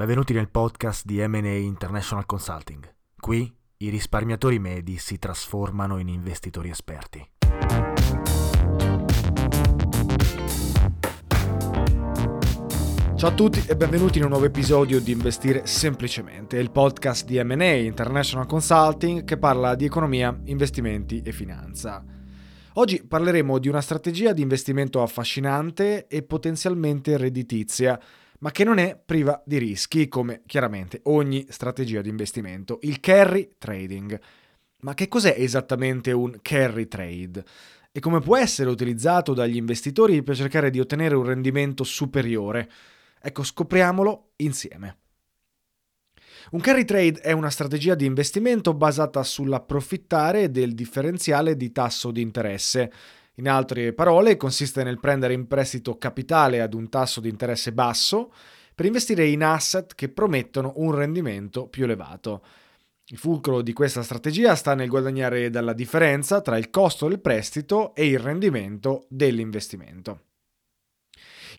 Benvenuti nel podcast di M&A International Consulting. Qui i risparmiatori medi si trasformano in investitori esperti. Ciao a tutti e benvenuti in un nuovo episodio di Investire Semplicemente, il podcast di MA International Consulting che parla di economia, investimenti e finanza. Oggi parleremo di una strategia di investimento affascinante e potenzialmente redditizia, ma che non è priva di rischi, come chiaramente ogni strategia di investimento, il carry trading. Ma che cos'è esattamente un carry trade? E come può essere utilizzato dagli investitori per cercare di ottenere un rendimento superiore? Ecco, scopriamolo insieme. Un carry trade è una strategia di investimento basata sull'approfittare del differenziale di tasso di interesse. In altre parole, consiste nel prendere in prestito capitale ad un tasso di interesse basso per investire in asset che promettono un rendimento più elevato. Il fulcro di questa strategia sta nel guadagnare dalla differenza tra il costo del prestito e il rendimento dell'investimento.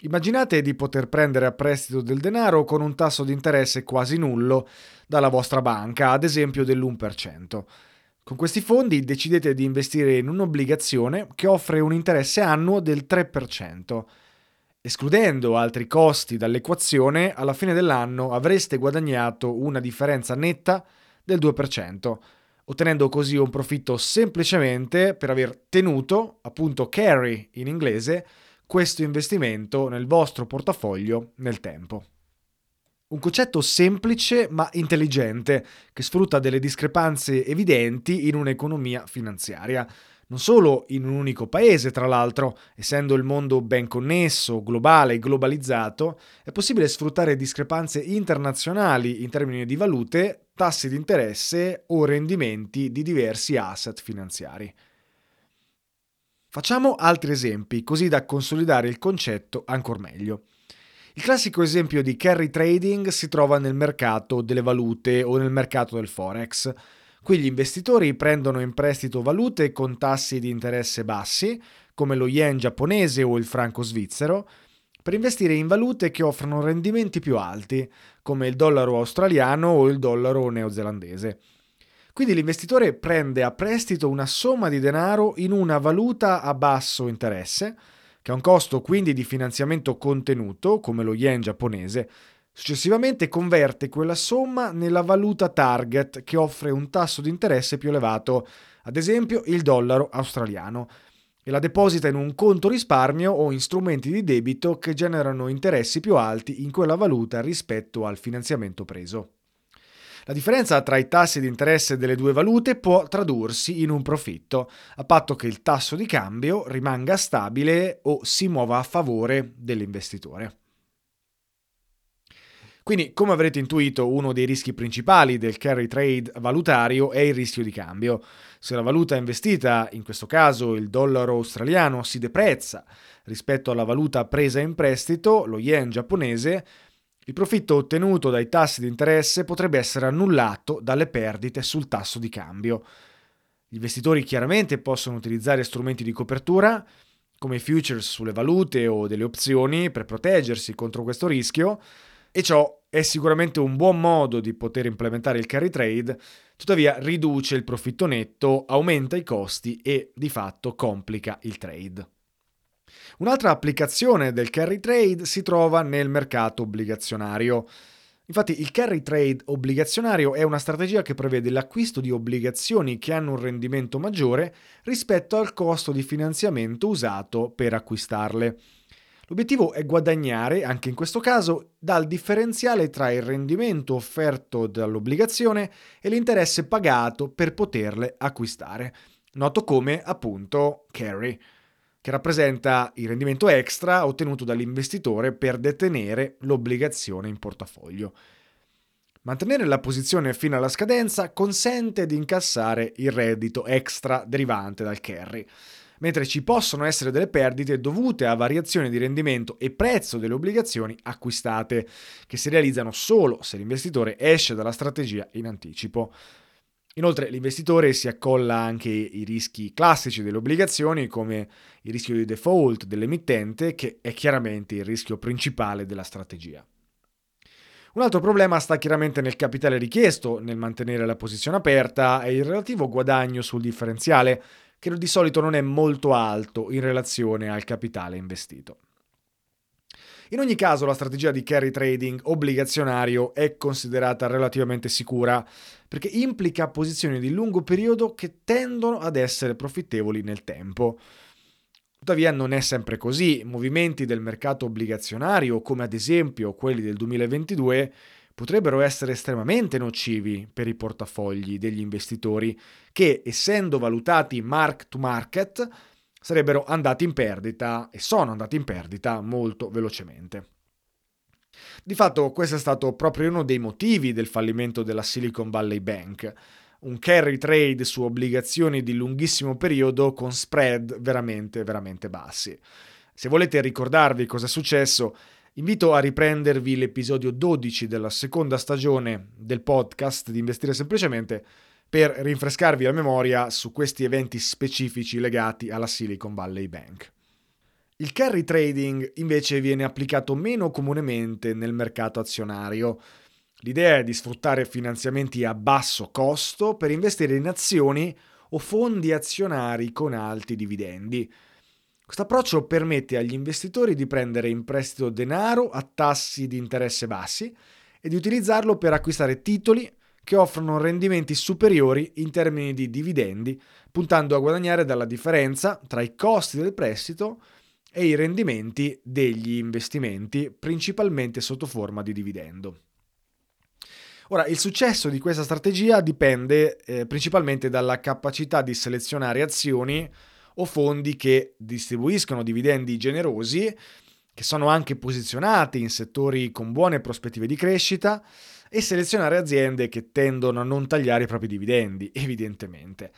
Immaginate di poter prendere a prestito del denaro con un tasso di interesse quasi nullo dalla vostra banca, ad esempio dell'1%. Con questi fondi decidete di investire in un'obbligazione che offre un interesse annuo del 3%. Escludendo altri costi dall'equazione, alla fine dell'anno avreste guadagnato una differenza netta del 2%, ottenendo così un profitto semplicemente per aver tenuto, appunto carry in inglese, questo investimento nel vostro portafoglio nel tempo. Un concetto semplice ma intelligente che sfrutta delle discrepanze evidenti in un'economia finanziaria. Non solo in un unico paese, tra l'altro, essendo il mondo ben connesso, globale e globalizzato, è possibile sfruttare discrepanze internazionali in termini di valute, tassi di interesse o rendimenti di diversi asset finanziari. Facciamo altri esempi, così da consolidare il concetto ancora meglio. Il classico esempio di carry trading si trova nel mercato delle valute o nel mercato del forex. Qui gli investitori prendono in prestito valute con tassi di interesse bassi, come lo yen giapponese o il franco svizzero, per investire in valute che offrono rendimenti più alti, come il dollaro australiano o il dollaro neozelandese. Quindi l'investitore prende a prestito una somma di denaro in una valuta a basso interesse, che ha un costo quindi di finanziamento contenuto, come lo yen giapponese, successivamente converte quella somma nella valuta target che offre un tasso di interesse più elevato, ad esempio il dollaro australiano, e la deposita in un conto risparmio o in strumenti di debito che generano interessi più alti in quella valuta rispetto al finanziamento preso. La differenza tra i tassi di interesse delle due valute può tradursi in un profitto, a patto che il tasso di cambio rimanga stabile o si muova a favore dell'investitore. Quindi, come avrete intuito, uno dei rischi principali del carry trade valutario è il rischio di cambio. Se la valuta investita, in questo caso il dollaro australiano, si deprezza rispetto alla valuta presa in prestito, lo yen giapponese, il profitto ottenuto dai tassi di interesse potrebbe essere annullato dalle perdite sul tasso di cambio. Gli investitori chiaramente possono utilizzare strumenti di copertura, come futures sulle valute o delle opzioni, per proteggersi contro questo rischio, e ciò è sicuramente un buon modo di poter implementare il carry trade, tuttavia riduce il profitto netto, aumenta i costi e di fatto complica il trade. Un'altra applicazione del carry trade si trova nel mercato obbligazionario. Infatti il carry trade obbligazionario è una strategia che prevede l'acquisto di obbligazioni che hanno un rendimento maggiore rispetto al costo di finanziamento usato per acquistarle. L'obiettivo è guadagnare, anche in questo caso, dal differenziale tra il rendimento offerto dall'obbligazione e l'interesse pagato per poterle acquistare, noto come appunto carry. Che rappresenta il rendimento extra ottenuto dall'investitore per detenere l'obbligazione in portafoglio. Mantenere la posizione fino alla scadenza consente di incassare il reddito extra derivante dal carry, mentre ci possono essere delle perdite dovute a variazioni di rendimento e prezzo delle obbligazioni acquistate, che si realizzano solo se l'investitore esce dalla strategia in anticipo. Inoltre l'investitore si accolla anche i rischi classici delle obbligazioni come il rischio di default dell'emittente che è chiaramente il rischio principale della strategia. Un altro problema sta chiaramente nel capitale richiesto nel mantenere la posizione aperta e il relativo guadagno sul differenziale che di solito non è molto alto in relazione al capitale investito. In ogni caso la strategia di carry trading obbligazionario è considerata relativamente sicura perché implica posizioni di lungo periodo che tendono ad essere profittevoli nel tempo. Tuttavia non è sempre così, movimenti del mercato obbligazionario come ad esempio quelli del 2022 potrebbero essere estremamente nocivi per i portafogli degli investitori che, essendo valutati mark to market, sarebbero andati in perdita e sono andati in perdita molto velocemente. Di fatto questo è stato proprio uno dei motivi del fallimento della Silicon Valley Bank, un carry trade su obbligazioni di lunghissimo periodo con spread veramente veramente bassi. Se volete ricordarvi cosa è successo, invito a riprendervi l'episodio 12 della seconda stagione del podcast di Investire Semplicemente per rinfrescarvi la memoria su questi eventi specifici legati alla Silicon Valley Bank. Il carry trading invece viene applicato meno comunemente nel mercato azionario. L'idea è di sfruttare finanziamenti a basso costo per investire in azioni o fondi azionari con alti dividendi. Questo approccio permette agli investitori di prendere in prestito denaro a tassi di interesse bassi e di utilizzarlo per acquistare titoli che offrono rendimenti superiori in termini di dividendi, puntando a guadagnare dalla differenza tra i costi del prestito e i rendimenti degli investimenti, principalmente sotto forma di dividendo. Ora, il successo di questa strategia dipende eh, principalmente dalla capacità di selezionare azioni o fondi che distribuiscono dividendi generosi, che sono anche posizionati in settori con buone prospettive di crescita e selezionare aziende che tendono a non tagliare i propri dividendi, evidentemente.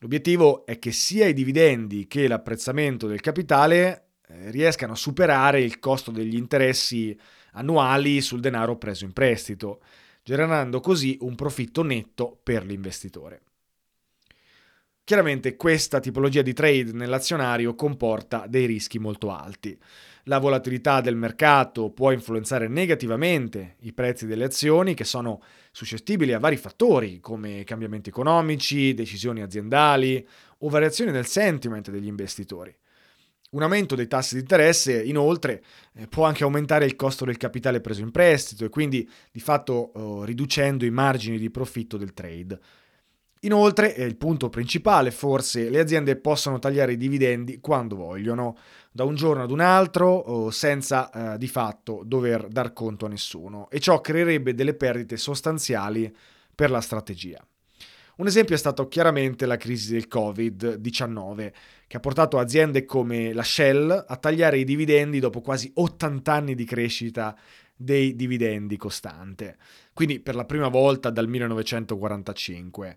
L'obiettivo è che sia i dividendi che l'apprezzamento del capitale eh, riescano a superare il costo degli interessi annuali sul denaro preso in prestito, generando così un profitto netto per l'investitore. Chiaramente questa tipologia di trade nell'azionario comporta dei rischi molto alti. La volatilità del mercato può influenzare negativamente i prezzi delle azioni che sono suscettibili a vari fattori come cambiamenti economici, decisioni aziendali o variazioni del sentiment degli investitori. Un aumento dei tassi di interesse, inoltre, eh, può anche aumentare il costo del capitale preso in prestito e quindi di fatto oh, riducendo i margini di profitto del trade. Inoltre, è il punto principale, forse le aziende possono tagliare i dividendi quando vogliono, da un giorno ad un altro, senza eh, di fatto dover dar conto a nessuno, e ciò creerebbe delle perdite sostanziali per la strategia. Un esempio è stato chiaramente la crisi del Covid-19, che ha portato aziende come la Shell a tagliare i dividendi dopo quasi 80 anni di crescita dei dividendi costante, quindi per la prima volta dal 1945.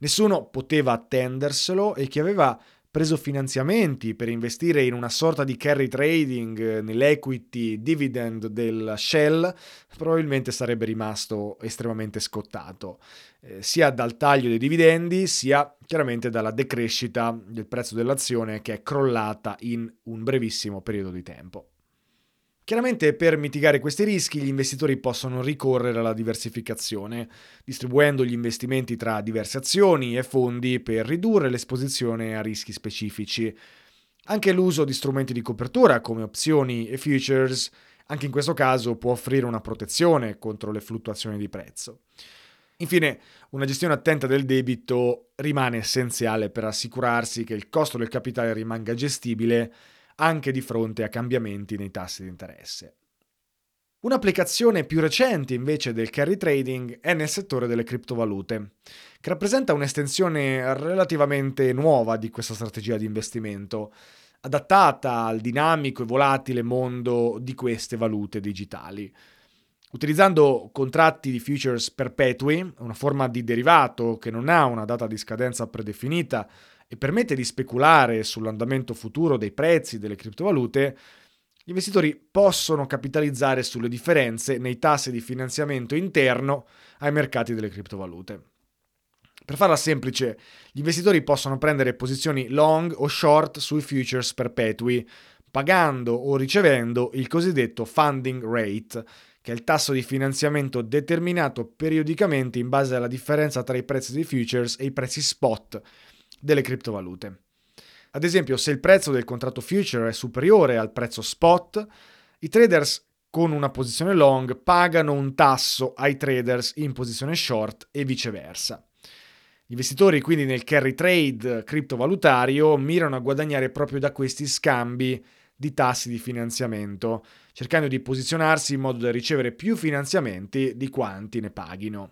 Nessuno poteva attenderselo e chi aveva preso finanziamenti per investire in una sorta di carry trading eh, nell'equity dividend del Shell, probabilmente sarebbe rimasto estremamente scottato, eh, sia dal taglio dei dividendi, sia chiaramente dalla decrescita del prezzo dell'azione che è crollata in un brevissimo periodo di tempo. Chiaramente per mitigare questi rischi gli investitori possono ricorrere alla diversificazione, distribuendo gli investimenti tra diverse azioni e fondi per ridurre l'esposizione a rischi specifici. Anche l'uso di strumenti di copertura come opzioni e futures, anche in questo caso può offrire una protezione contro le fluttuazioni di prezzo. Infine, una gestione attenta del debito rimane essenziale per assicurarsi che il costo del capitale rimanga gestibile anche di fronte a cambiamenti nei tassi di interesse. Un'applicazione più recente invece del carry trading è nel settore delle criptovalute, che rappresenta un'estensione relativamente nuova di questa strategia di investimento, adattata al dinamico e volatile mondo di queste valute digitali. Utilizzando contratti di futures perpetui, una forma di derivato che non ha una data di scadenza predefinita e permette di speculare sull'andamento futuro dei prezzi delle criptovalute, gli investitori possono capitalizzare sulle differenze nei tassi di finanziamento interno ai mercati delle criptovalute. Per farla semplice, gli investitori possono prendere posizioni long o short sui futures perpetui, pagando o ricevendo il cosiddetto funding rate, che è il tasso di finanziamento determinato periodicamente in base alla differenza tra i prezzi dei futures e i prezzi spot delle criptovalute. Ad esempio, se il prezzo del contratto future è superiore al prezzo spot, i traders con una posizione long pagano un tasso ai traders in posizione short e viceversa. Gli investitori quindi nel carry trade criptovalutario mirano a guadagnare proprio da questi scambi di tassi di finanziamento, cercando di posizionarsi in modo da ricevere più finanziamenti di quanti ne paghino.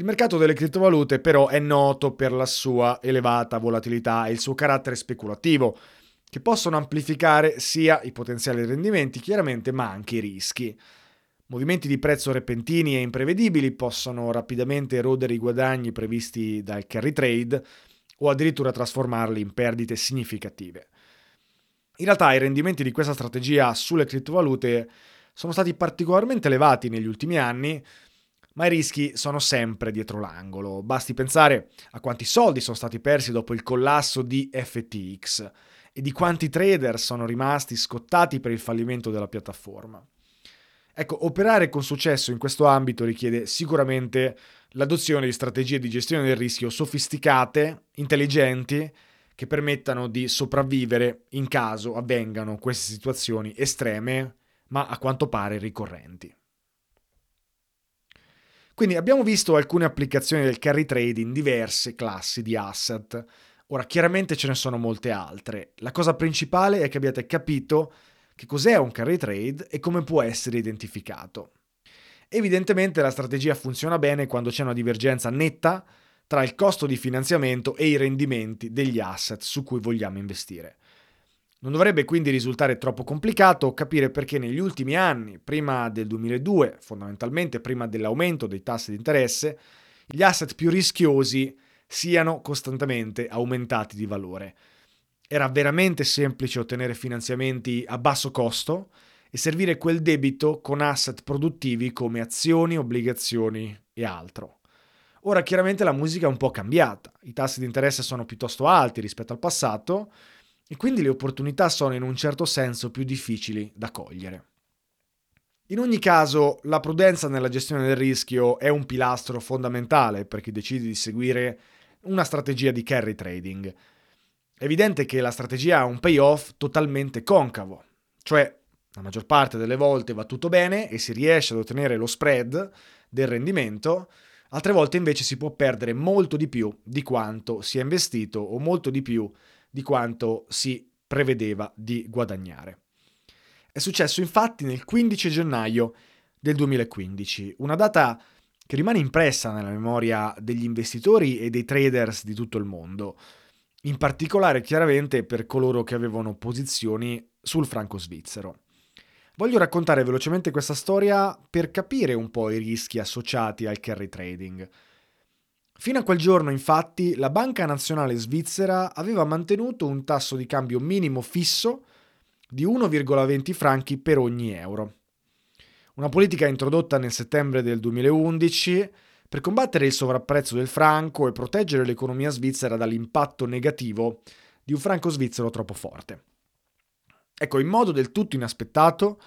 Il mercato delle criptovalute però è noto per la sua elevata volatilità e il suo carattere speculativo, che possono amplificare sia i potenziali rendimenti chiaramente ma anche i rischi. Movimenti di prezzo repentini e imprevedibili possono rapidamente erodere i guadagni previsti dal carry trade o addirittura trasformarli in perdite significative. In realtà i rendimenti di questa strategia sulle criptovalute sono stati particolarmente elevati negli ultimi anni, ma i rischi sono sempre dietro l'angolo. Basti pensare a quanti soldi sono stati persi dopo il collasso di FTX e di quanti trader sono rimasti scottati per il fallimento della piattaforma. Ecco, operare con successo in questo ambito richiede sicuramente l'adozione di strategie di gestione del rischio sofisticate, intelligenti che permettano di sopravvivere in caso avvengano queste situazioni estreme, ma a quanto pare ricorrenti. Quindi abbiamo visto alcune applicazioni del carry trade in diverse classi di asset. Ora, chiaramente ce ne sono molte altre. La cosa principale è che abbiate capito che cos'è un carry trade e come può essere identificato. Evidentemente la strategia funziona bene quando c'è una divergenza netta tra il costo di finanziamento e i rendimenti degli asset su cui vogliamo investire. Non dovrebbe quindi risultare troppo complicato capire perché negli ultimi anni, prima del 2002, fondamentalmente prima dell'aumento dei tassi di interesse, gli asset più rischiosi siano costantemente aumentati di valore. Era veramente semplice ottenere finanziamenti a basso costo e servire quel debito con asset produttivi come azioni, obbligazioni e altro. Ora chiaramente la musica è un po' cambiata, i tassi di interesse sono piuttosto alti rispetto al passato e quindi le opportunità sono in un certo senso più difficili da cogliere. In ogni caso, la prudenza nella gestione del rischio è un pilastro fondamentale per chi decide di seguire una strategia di carry trading. È evidente che la strategia ha un payoff totalmente concavo, cioè la maggior parte delle volte va tutto bene e si riesce ad ottenere lo spread del rendimento, Altre volte invece si può perdere molto di più di quanto si è investito o molto di più di quanto si prevedeva di guadagnare. È successo infatti nel 15 gennaio del 2015, una data che rimane impressa nella memoria degli investitori e dei traders di tutto il mondo, in particolare chiaramente per coloro che avevano posizioni sul franco svizzero. Voglio raccontare velocemente questa storia per capire un po' i rischi associati al carry trading. Fino a quel giorno, infatti, la Banca Nazionale Svizzera aveva mantenuto un tasso di cambio minimo fisso di 1,20 franchi per ogni euro. Una politica introdotta nel settembre del 2011 per combattere il sovrapprezzo del franco e proteggere l'economia svizzera dall'impatto negativo di un franco svizzero troppo forte. Ecco, in modo del tutto inaspettato,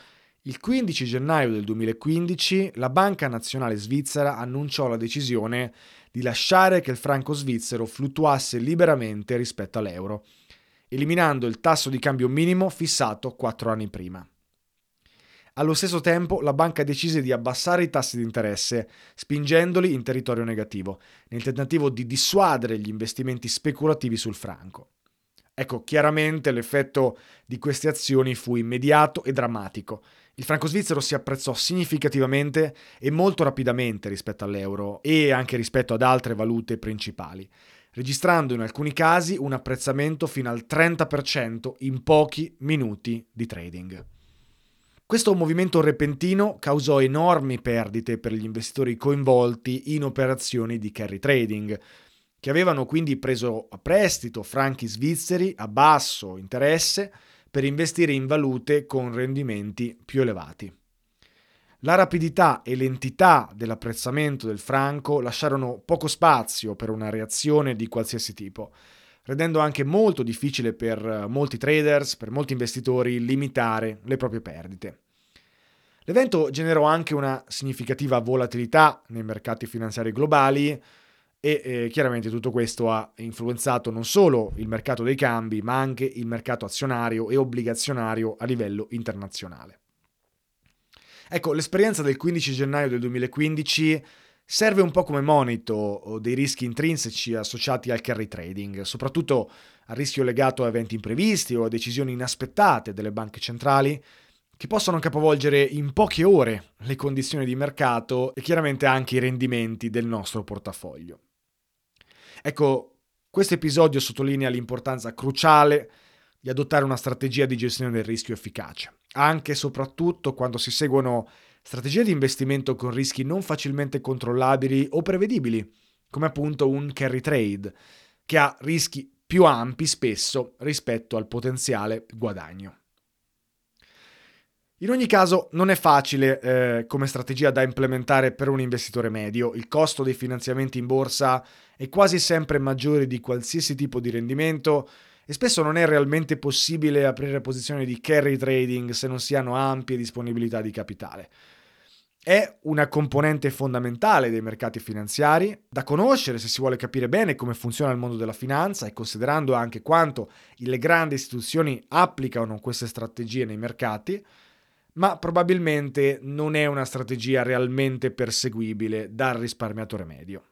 il 15 gennaio del 2015 la Banca Nazionale Svizzera annunciò la decisione di lasciare che il franco svizzero fluttuasse liberamente rispetto all'euro, eliminando il tasso di cambio minimo fissato quattro anni prima. Allo stesso tempo la banca decise di abbassare i tassi di interesse, spingendoli in territorio negativo, nel tentativo di dissuadere gli investimenti speculativi sul franco. Ecco, chiaramente l'effetto di queste azioni fu immediato e drammatico. Il franco svizzero si apprezzò significativamente e molto rapidamente rispetto all'euro e anche rispetto ad altre valute principali. registrando in alcuni casi un apprezzamento fino al 30% in pochi minuti di trading. Questo movimento repentino causò enormi perdite per gli investitori coinvolti in operazioni di carry trading, che avevano quindi preso a prestito franchi svizzeri a basso interesse per investire in valute con rendimenti più elevati. La rapidità e l'entità dell'apprezzamento del franco lasciarono poco spazio per una reazione di qualsiasi tipo, rendendo anche molto difficile per molti traders, per molti investitori, limitare le proprie perdite. L'evento generò anche una significativa volatilità nei mercati finanziari globali e eh, chiaramente tutto questo ha influenzato non solo il mercato dei cambi, ma anche il mercato azionario e obbligazionario a livello internazionale. Ecco, l'esperienza del 15 gennaio del 2015 serve un po' come monito dei rischi intrinseci associati al carry trading, soprattutto al rischio legato a eventi imprevisti o a decisioni inaspettate delle banche centrali che possono capovolgere in poche ore le condizioni di mercato e chiaramente anche i rendimenti del nostro portafoglio. Ecco, questo episodio sottolinea l'importanza cruciale di adottare una strategia di gestione del rischio efficace anche e soprattutto quando si seguono strategie di investimento con rischi non facilmente controllabili o prevedibili, come appunto un carry trade, che ha rischi più ampi spesso rispetto al potenziale guadagno. In ogni caso non è facile eh, come strategia da implementare per un investitore medio, il costo dei finanziamenti in borsa è quasi sempre maggiore di qualsiasi tipo di rendimento e spesso non è realmente possibile aprire posizioni di carry trading se non si hanno ampie disponibilità di capitale. È una componente fondamentale dei mercati finanziari, da conoscere se si vuole capire bene come funziona il mondo della finanza e considerando anche quanto le grandi istituzioni applicano queste strategie nei mercati, ma probabilmente non è una strategia realmente perseguibile dal risparmiatore medio.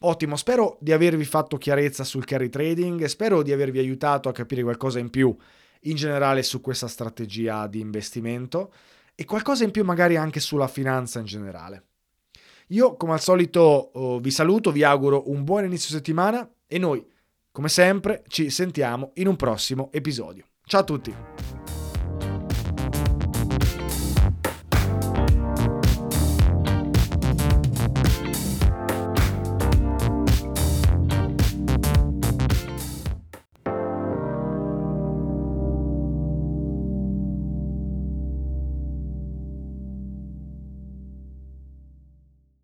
Ottimo, spero di avervi fatto chiarezza sul carry trading e spero di avervi aiutato a capire qualcosa in più in generale su questa strategia di investimento e qualcosa in più magari anche sulla finanza in generale. Io come al solito oh, vi saluto, vi auguro un buon inizio settimana e noi come sempre ci sentiamo in un prossimo episodio. Ciao a tutti!